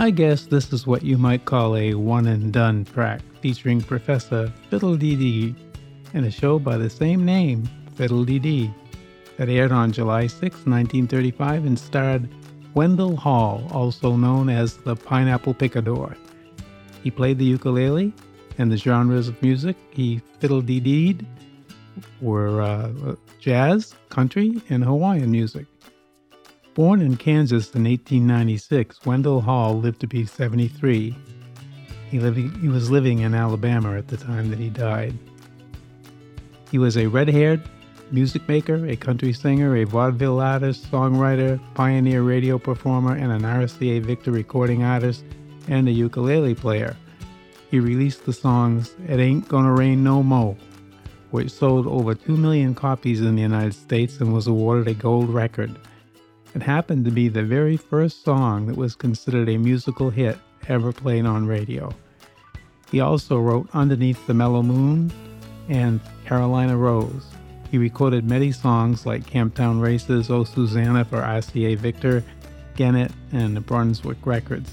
I guess this is what you might call a one and done track featuring Professor Fiddle Dee Dee in a show by the same name, Fiddle Dee Dee, that aired on July 6, 1935 and starred Wendell Hall, also known as the Pineapple Picador. He played the ukulele, and the genres of music he fiddle dee deed were uh, jazz, country, and Hawaiian music. Born in Kansas in 1896, Wendell Hall lived to be 73. He, he was living in Alabama at the time that he died. He was a red haired music maker, a country singer, a vaudeville artist, songwriter, pioneer radio performer, and an RCA Victor recording artist and a ukulele player. He released the songs It Ain't Gonna Rain No Mo, which sold over 2 million copies in the United States and was awarded a gold record. It happened to be the very first song that was considered a musical hit ever played on radio. He also wrote Underneath the Mellow Moon and Carolina Rose. He recorded many songs like Camptown Races, Oh Susanna for RCA Victor, Gennett, and Brunswick Records.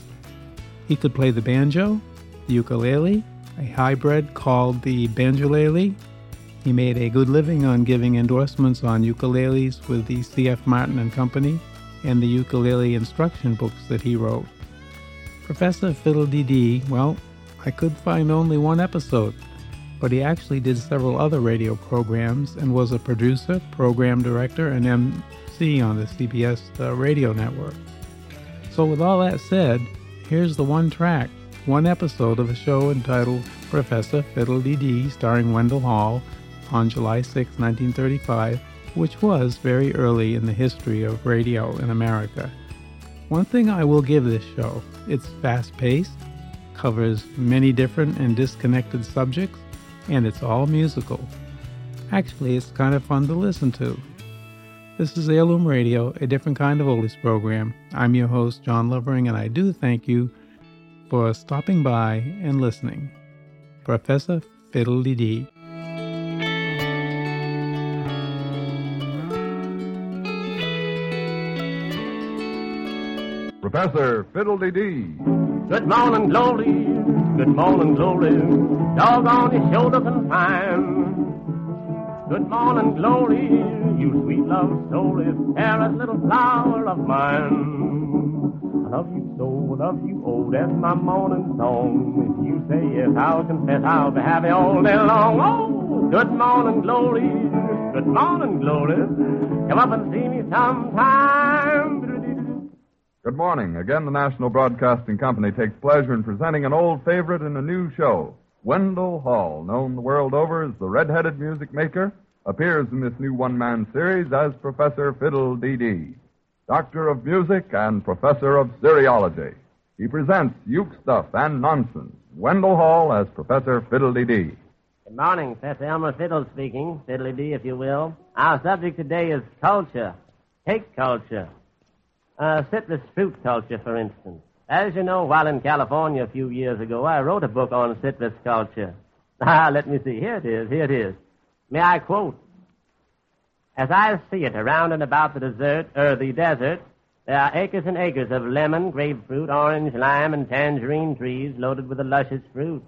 He could play the banjo, the ukulele, a hybrid called the banjolele. He made a good living on giving endorsements on ukuleles with the C.F. Martin and Company and the ukulele instruction books that he wrote. Professor Fiddle Dee Dee, well, I could find only one episode, but he actually did several other radio programs and was a producer, program director, and MC on the CBS uh, radio network. So, with all that said, here's the one track, one episode of a show entitled Professor Fiddle Dee Dee, starring Wendell Hall, on July 6, 1935, which was very early in the history of radio in America. One thing I will give this show it's fast paced, covers many different and disconnected subjects, and it's all musical. Actually, it's kind of fun to listen to. This is Heirloom Radio, a different kind of oldies program. I'm your host, John Lovering, and I do thank you for stopping by and listening. Professor Fiddle Dee. Professor Fiddle Dee. Good morning, glory. Good morning, glory. Dog on your shoulder can find. Good morning, glory. You sweet love story, fairest little flower of mine. I love you so, love you oh, that's my morning song. If you say yes, I'll confess I'll be happy all day long. Oh, good morning, glory. Good morning, glory. Come up and see me sometime. Good morning. Again, the National Broadcasting Company takes pleasure in presenting an old favorite in a new show. Wendell Hall, known the world over as the red-headed music maker, appears in this new one-man series as Professor Fiddle Dee, Doctor of Music and Professor of Seriology. He presents uke stuff and nonsense. Wendell Hall as Professor Fiddle Dee. Good morning, Professor Elmer Fiddle speaking. Fiddly Dee, if you will. Our subject today is culture. Cake culture. Uh, citrus fruit culture, for instance. As you know, while in California a few years ago, I wrote a book on citrus culture. Ah, let me see. Here it is. Here it is. May I quote? As I see it, around and about the desert, or the desert, there are acres and acres of lemon, grapefruit, orange, lime, and tangerine trees loaded with the luscious fruit.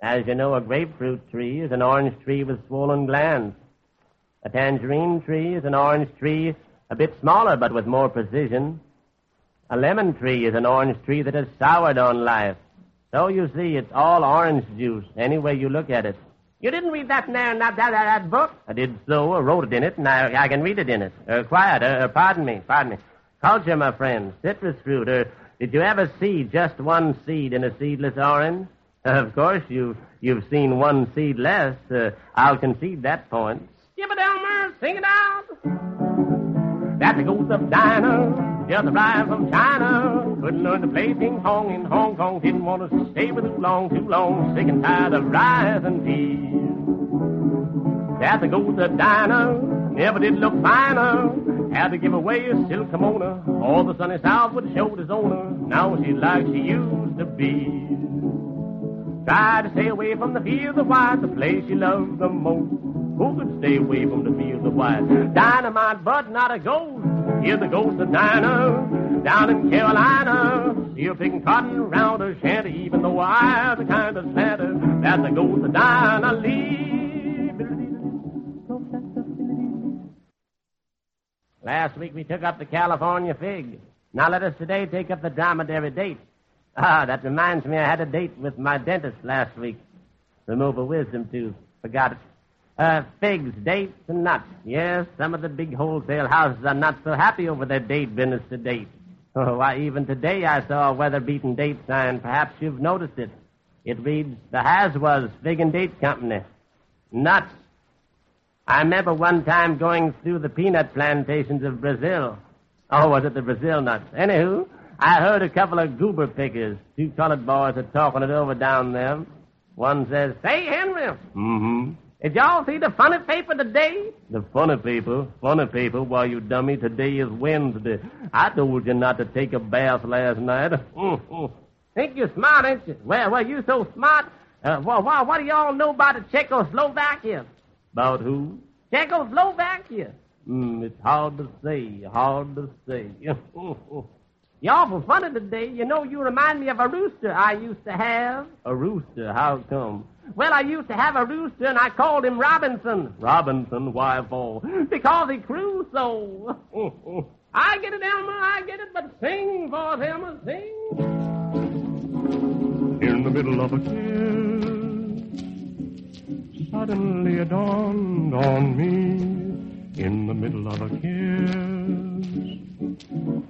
As you know, a grapefruit tree is an orange tree with swollen glands. A tangerine tree is an orange tree a bit smaller but with more precision. A lemon tree is an orange tree that has soured on life. So you see, it's all orange juice, any way you look at it. You didn't read that in there, not that, that, that book? I did so, I wrote it in it, and I, I can read it in it. Uh, quiet, uh, pardon me, pardon me. Culture, my friend, citrus fruit. Uh, did you ever see just one seed in a seedless orange? of course, you, you've seen one seed less. Uh, I'll concede that point. Skip it, Elmer, sing it out. That's the ghost of Dinah, just arrived from China. Couldn't learn to play ping pong in Hong Kong. Didn't want to stay with us long, too long. Sick and tired of rice and peas. That's the ghost of Dinah, never did look finer. Had to give away a silk kimono. All the sunny south would show his owner. Now she's like she used to be. Tried to stay away from the fields of white, the place she loved the most. Who could stay away from the fields of white? Dynamite, but not a ghost. Hear the ghost of Dinah down in Carolina. Still picking cotton round a shanty, even though I the kind of Santa that the ghost of die and leave. Last week we took up the California fig. Now let us today take up the dromedary date. Ah, that reminds me I had a date with my dentist last week. Remove a wisdom tooth. Forgot it. Uh, figs, dates, and nuts. Yes, some of the big wholesale houses are not so happy over their date business to date. Oh, why, even today I saw a weather-beaten date sign. Perhaps you've noticed it. It reads, the Haswas Fig and Date Company. Nuts. I remember one time going through the peanut plantations of Brazil. Oh, was it the Brazil nuts? Anywho, I heard a couple of goober pickers. Two colored boys are talking it over down there. One says, Say, Henry. Mm-hmm. Did y'all see the funny paper today? The funny paper? Funny paper? Why, you dummy, today is Wednesday. I told you not to take a bath last night. Mm-hmm. Think you're smart, ain't you? Well, well, you so smart. Uh, well, well, what do y'all know about the Czechoslovakia? About who? Czechoslovakia. Mm, it's hard to say, hard to say. You're awful funny today. You know, you remind me of a rooster I used to have. A rooster? How come? Well, I used to have a rooster, and I called him Robinson. Robinson? Why for? Because he crew so. I get it, Elmer, I get it, but sing for us, Elmer, sing. In the middle of a kiss, suddenly it dawned on me. In the middle of a kiss,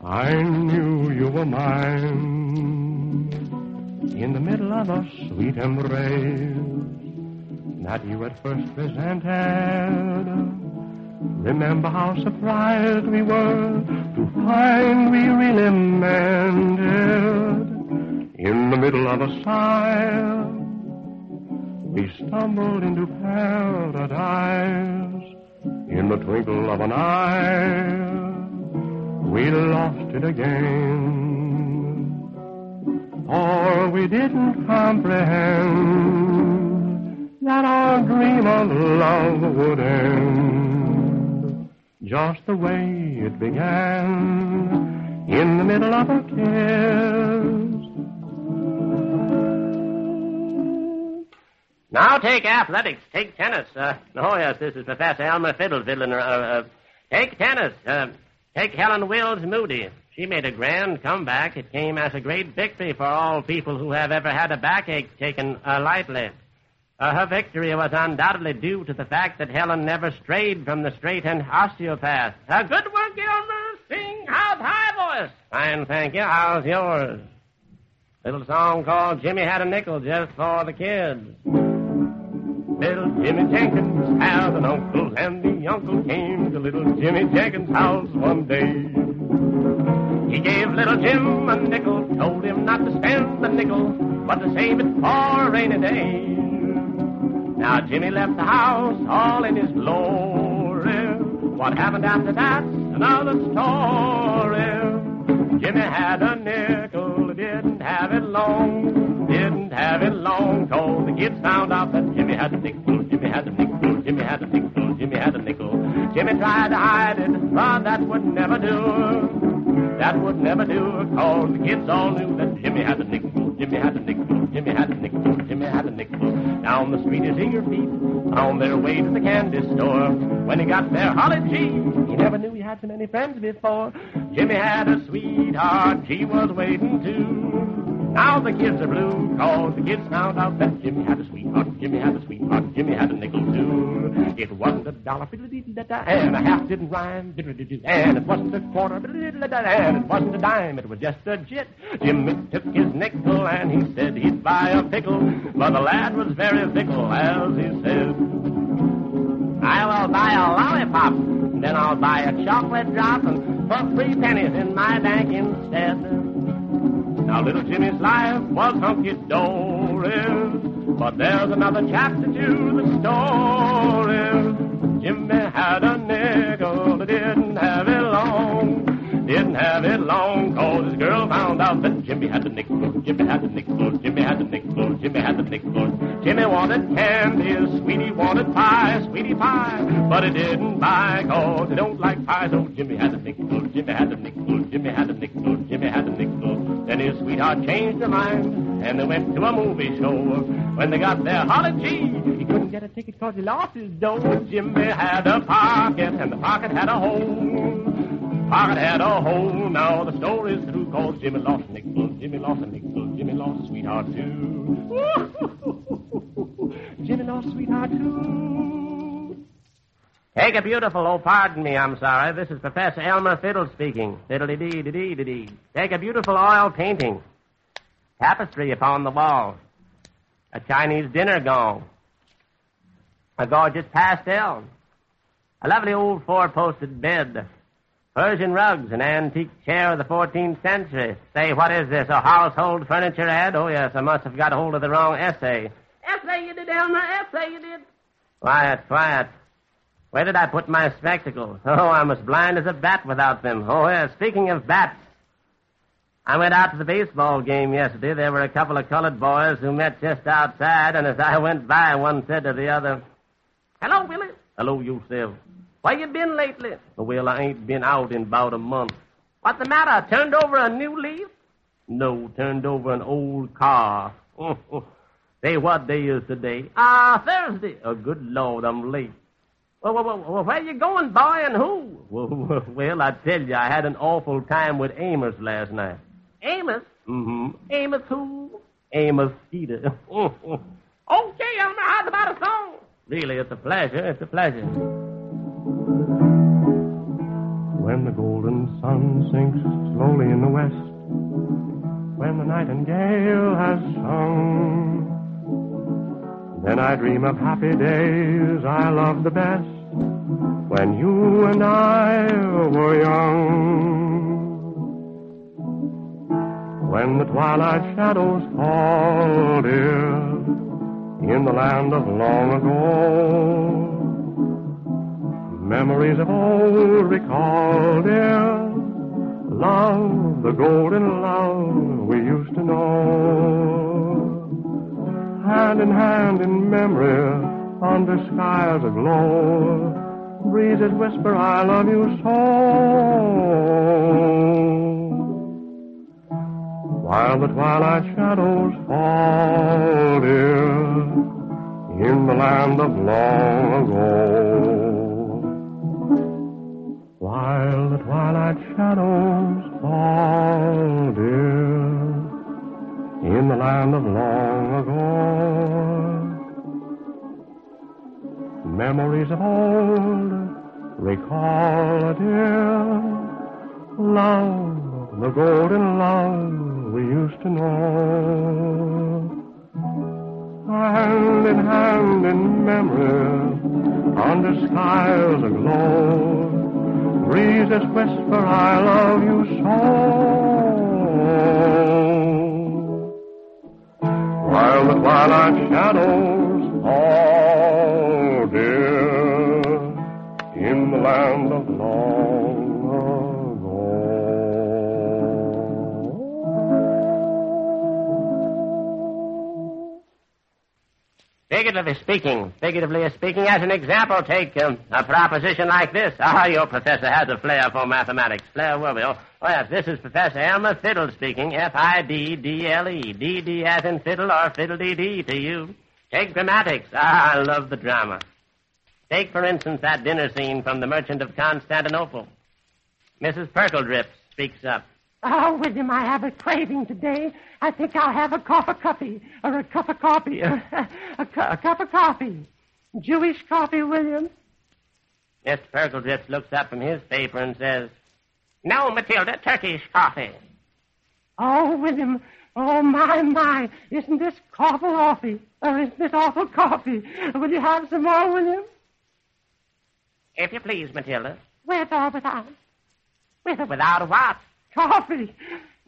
I knew you were mine. In the middle of a sweet embrace that you at first presented. Remember how surprised we were to find we really mended. In the middle of a sigh, we stumbled into paradise. In the twinkle of an eye, we lost it again. For we didn't comprehend that our dream of love would end just the way it began in the middle of a kiss. Now take athletics. Take tennis. Uh, oh, yes, this is Professor Elmer Fiddle fiddling. Uh, uh, take tennis. Uh, take Helen Wills Moody. She made a grand comeback. It came as a great victory for all people who have ever had a backache taken uh, lightly. Uh, her victory was undoubtedly due to the fact that Helen never strayed from the straight and osteopath. Uh, good work, Elmer. Sing. How's high voice? Fine, thank you. How's yours? Little song called Jimmy Had a Nickel just for the kids. Little Jimmy Jenkins had an uncle, and the uncle came to little Jimmy Jenkins' house one day. He gave little Jim a nickel, told him not to spend the nickel, but to save it for a rainy day. Now Jimmy left the house all in his glory. What happened after that's another story. Jimmy had a nickel, didn't have it long, it long, cause the kids found out that Jimmy had a nickel, Jimmy had a nickel, Jimmy had a nickel, Jimmy had a nickel. Jimmy tried to hide it, but that would never do. That would never do, cause the kids all knew that Jimmy had a nickel, Jimmy had a nickel, Jimmy had a nickel, Jimmy had a nickel. Down the street his eager feet on their way to the candy store. When he got there, holly gee, he never knew he had so many friends before. Jimmy had a sweetheart, she was waiting too. Now the kids are blue, cause the kids found out that Jimmy had a sweetheart, Jimmy had a sweetheart, Jimmy had a nickel too. It wasn't a dollar, and a half didn't rhyme, and it wasn't a quarter, and it wasn't a dime, it was just a jit. Jimmy took his nickel and he said he'd buy a pickle, but the lad was very fickle, as he said. I will buy a lollipop, then I'll buy a chocolate drop and put three pennies in my bank instead. Now little Jimmy's life was hunky dory, but there's another chapter to the story. Jimmy had a nickel, but didn't have it long. Didn't have it long, cause his girl found out that Jimmy had a nickel, Jimmy had a nickel, Jimmy had a nickel, Jimmy had a nickel. Jimmy wanted candy, Sweetie wanted pie, Sweetie pie, but he didn't buy, cause he don't like pie, so oh, Jimmy had a nickel, Jimmy had a nickel, sweetheart changed her mind, and they went to a movie show. When they got there, Holly G, he couldn't get a ticket because he lost his dough. Jimmy had a pocket, and the pocket had a hole. Pocket had a hole, now the story's through, cause Jimmy lost a nickel, Jimmy lost a nickel, Jimmy lost a sweetheart too. Jimmy lost a sweetheart too. Take a beautiful, oh, pardon me, I'm sorry. This is Professor Elmer Fiddle speaking. Fiddle-dee-dee-dee-dee-dee. Take a beautiful oil painting. Tapestry upon the wall. A Chinese dinner gong. A gorgeous pastel. A lovely old four-posted bed. Persian rugs, an antique chair of the 14th century. Say, what is this, a household furniture ad? Oh, yes, I must have got hold of the wrong essay. Essay you did, Elmer, essay you did. Quiet, quiet. Where did I put my spectacles? Oh, I'm as blind as a bat without them. Oh, yes, speaking of bats, I went out to the baseball game yesterday. There were a couple of colored boys who met just outside, and as I went by, one said to the other, Hello, Willie. Hello, yourself. Where you been lately? Well, I ain't been out in about a month. What's the matter? Turned over a new leaf? No, turned over an old car. Say, what day is today? Ah, Thursday. Oh, good Lord, I'm late. Well, well, well, where you going, boy, and who? Well, well, I tell you, I had an awful time with Amos last night. Amos? Mm-hmm. Amos who? Amos Skeeter. okay, Elmer, how's about a song? Really, it's a pleasure. It's a pleasure. When the golden sun sinks slowly in the west, when the nightingale has sung, then I dream of happy days I love the best, when you and I were young. When the twilight shadows fall, dear, in the land of long ago, Memories of old recall, dear. Love, the golden love we used to know. Hand in hand in memory, under skies aglow. Breezes whisper, I love you so. While the twilight shadows fall, dear, in the land of long ago while the twilight shadows fall, dear, in the land of long ago. Memories of old recall, dear, love, the golden love we used to know. Hand in hand in memory, under skies aglow breezes whisper, I love you so. While the twilight shadows fall, dear, in the land Figuratively speaking, figuratively speaking, as an example, take um, a proposition like this. Ah, your professor has a flair for mathematics. Flair will be. Oh, yes, this is Professor Elmer Fiddle speaking. F-I-D-D-L-E. D-D as in fiddle or fiddle-dee-dee to you. Take dramatics. Ah, I love the drama. Take, for instance, that dinner scene from The Merchant of Constantinople. Mrs. Perkledrip speaks up. Oh, William, I have a craving today. I think I'll have a cup of coffee, or a cup of coffee, a, a, a cup of coffee. Jewish coffee, William. Mr. Perkledrips looks up from his paper and says, No, Matilda, Turkish coffee. Oh, William, oh, my, my, isn't this awful coffee? Or oh, isn't this awful coffee? Will you have some more, William? If you please, Matilda. With or without? With or without what? Coffee.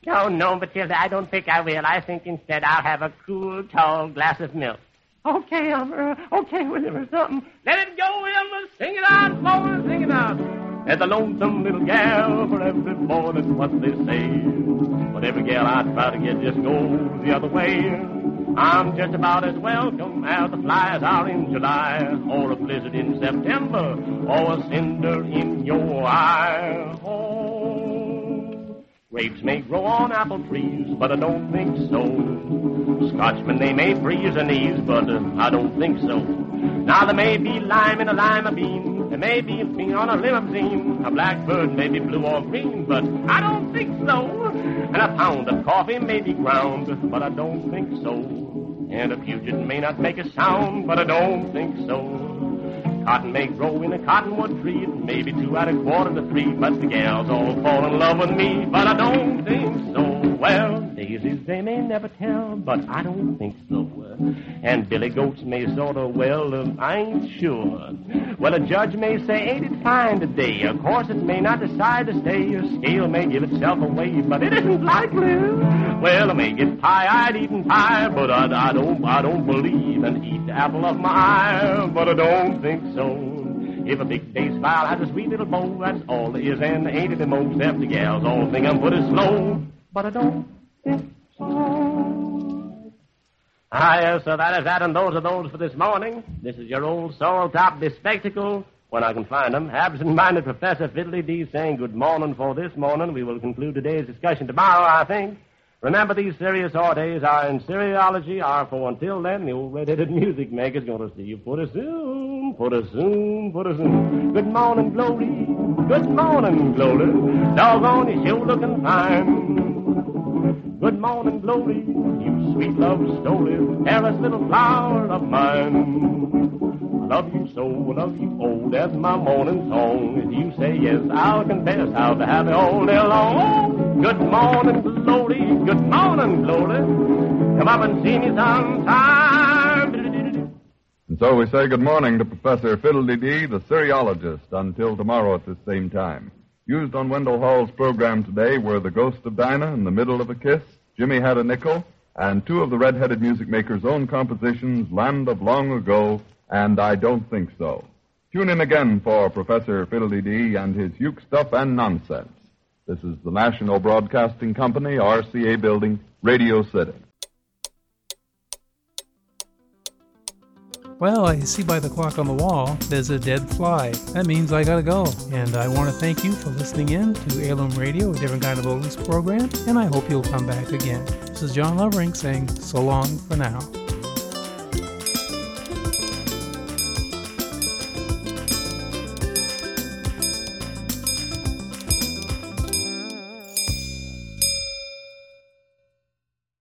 No, no, Matilda, I don't think I will. I think instead I'll have a cool, tall glass of milk. Okay, Elmer. Okay, William, or something. Let it go, Elmer. Sing it out, boy. Sing it out. There's a lonesome little gal for every boy, that's what they say. But every gal I try to get just goes the other way. I'm just about as welcome as the flies are in July, or a blizzard in September, or a cinder in your eye. Oh, Grapes may grow on apple trees, but I don't think so. Scotchmen, they may freeze their knees, but uh, I don't think so. Now there may be lime in a lima bean, there may be a bean on a limousine, a blackbird may be blue or green, but I don't think so. And a pound of coffee may be ground, but I don't think so. And a Puget may not make a sound, but I don't think so. Cotton may grow in a cottonwood tree, and maybe two out of quarter to three, but the gals all fall in love with me, but I don't think so. Well, daisies they may never tell, but I don't think so. And billy goats may sort of, well, uh, I ain't sure. Well, a judge may say, ain't it fine today? Of course, it may not decide to stay. A scale may give itself away, but it isn't likely. Well, I may get pie-eyed eating pie, but I, I don't, I don't believe and eat the apple of my eye, but I don't think so. If a big bass file has a sweet little bow, that's all there is, and ain't it the most empty gals all think I'm pretty slow, but I don't think so. Ah, yes, so that is that, and those are those for this morning. This is your old soul-top bespectacled, when I can find them, absent-minded Professor Fiddly D saying good morning for this morning. We will conclude today's discussion tomorrow, I think. Remember, these serious days are in seriology, are for until then, the old red-headed music maker's going to see you pretty soon, pretty soon, pretty soon. Good morning, Glory. Good morning, Glory. Doggone, you sure looking fine. Good morning, Glory. You sweet love story, dearest little flower of mine. I love you so, love you oh, that's my morning song. If you say yes, I'll confess I'll be happy all day long. Good morning, Glory. Good morning, Glory. Come up and see me sometime. And so we say good morning to Professor Fiddlededee, the seriologist, until tomorrow at this same time. Used on Wendell Hall's program today were The Ghost of Dinah in the Middle of a Kiss, Jimmy Had a Nickel, and two of the red-headed music maker's own compositions, Land of Long Ago and I Don't Think So. Tune in again for Professor Fiddlededee and his uke stuff and nonsense. This is the National Broadcasting Company, RCA Building, Radio City. Well, I see by the clock on the wall there's a dead fly. That means I gotta go. And I want to thank you for listening in to Heirloom Radio, a different kind of oldies program, and I hope you'll come back again. This is John Lovering saying so long for now.